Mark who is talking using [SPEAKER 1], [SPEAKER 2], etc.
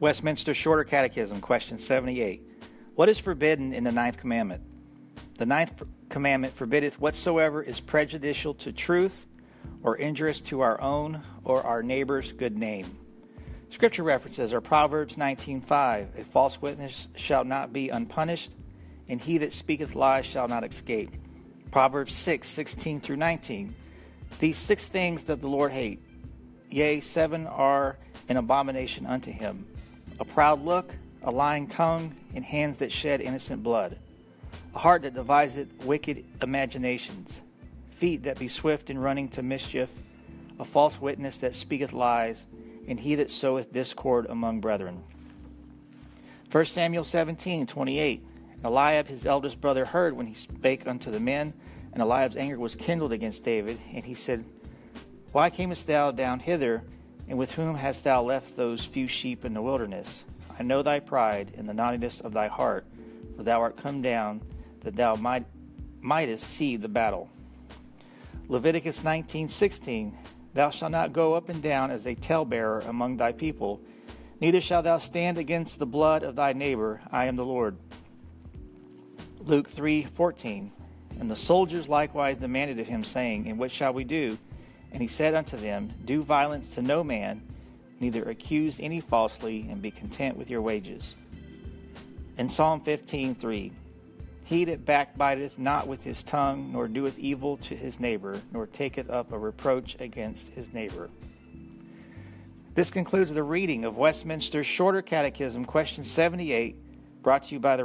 [SPEAKER 1] Westminster Shorter Catechism, question 78. What is forbidden in the ninth commandment? The ninth commandment forbiddeth whatsoever is prejudicial to truth, or injurious to our own or our neighbor's good name. Scripture references are Proverbs 19:5, a false witness shall not be unpunished, and he that speaketh lies shall not escape. Proverbs 6:16 through 19. These six things doth the Lord hate. Yea, seven are an abomination unto him a proud look, a lying tongue, and hands that shed innocent blood, a heart that deviseth wicked imaginations, feet that be swift in running to mischief, a false witness that speaketh lies, and he that soweth discord among brethren. 1 Samuel 17, 28. Eliab his eldest brother heard when he spake unto the men, and Eliab's anger was kindled against David, and he said, Why camest thou down hither? And with whom hast thou left those few sheep in the wilderness? I know thy pride and the naughtiness of thy heart, for thou art come down that thou might, mightest see the battle. Leviticus 19:16 Thou shalt not go up and down as a talebearer among thy people, neither shalt thou stand against the blood of thy neighbor. I am the Lord. Luke 3:14 And the soldiers likewise demanded of him, saying, And what shall we do? And he said unto them, Do violence to no man, neither accuse any falsely, and be content with your wages. In Psalm 15:3, He that backbiteth not with his tongue, nor doeth evil to his neighbor, nor taketh up a reproach against his neighbor. This concludes the reading of Westminster's Shorter Catechism, question 78, brought to you by the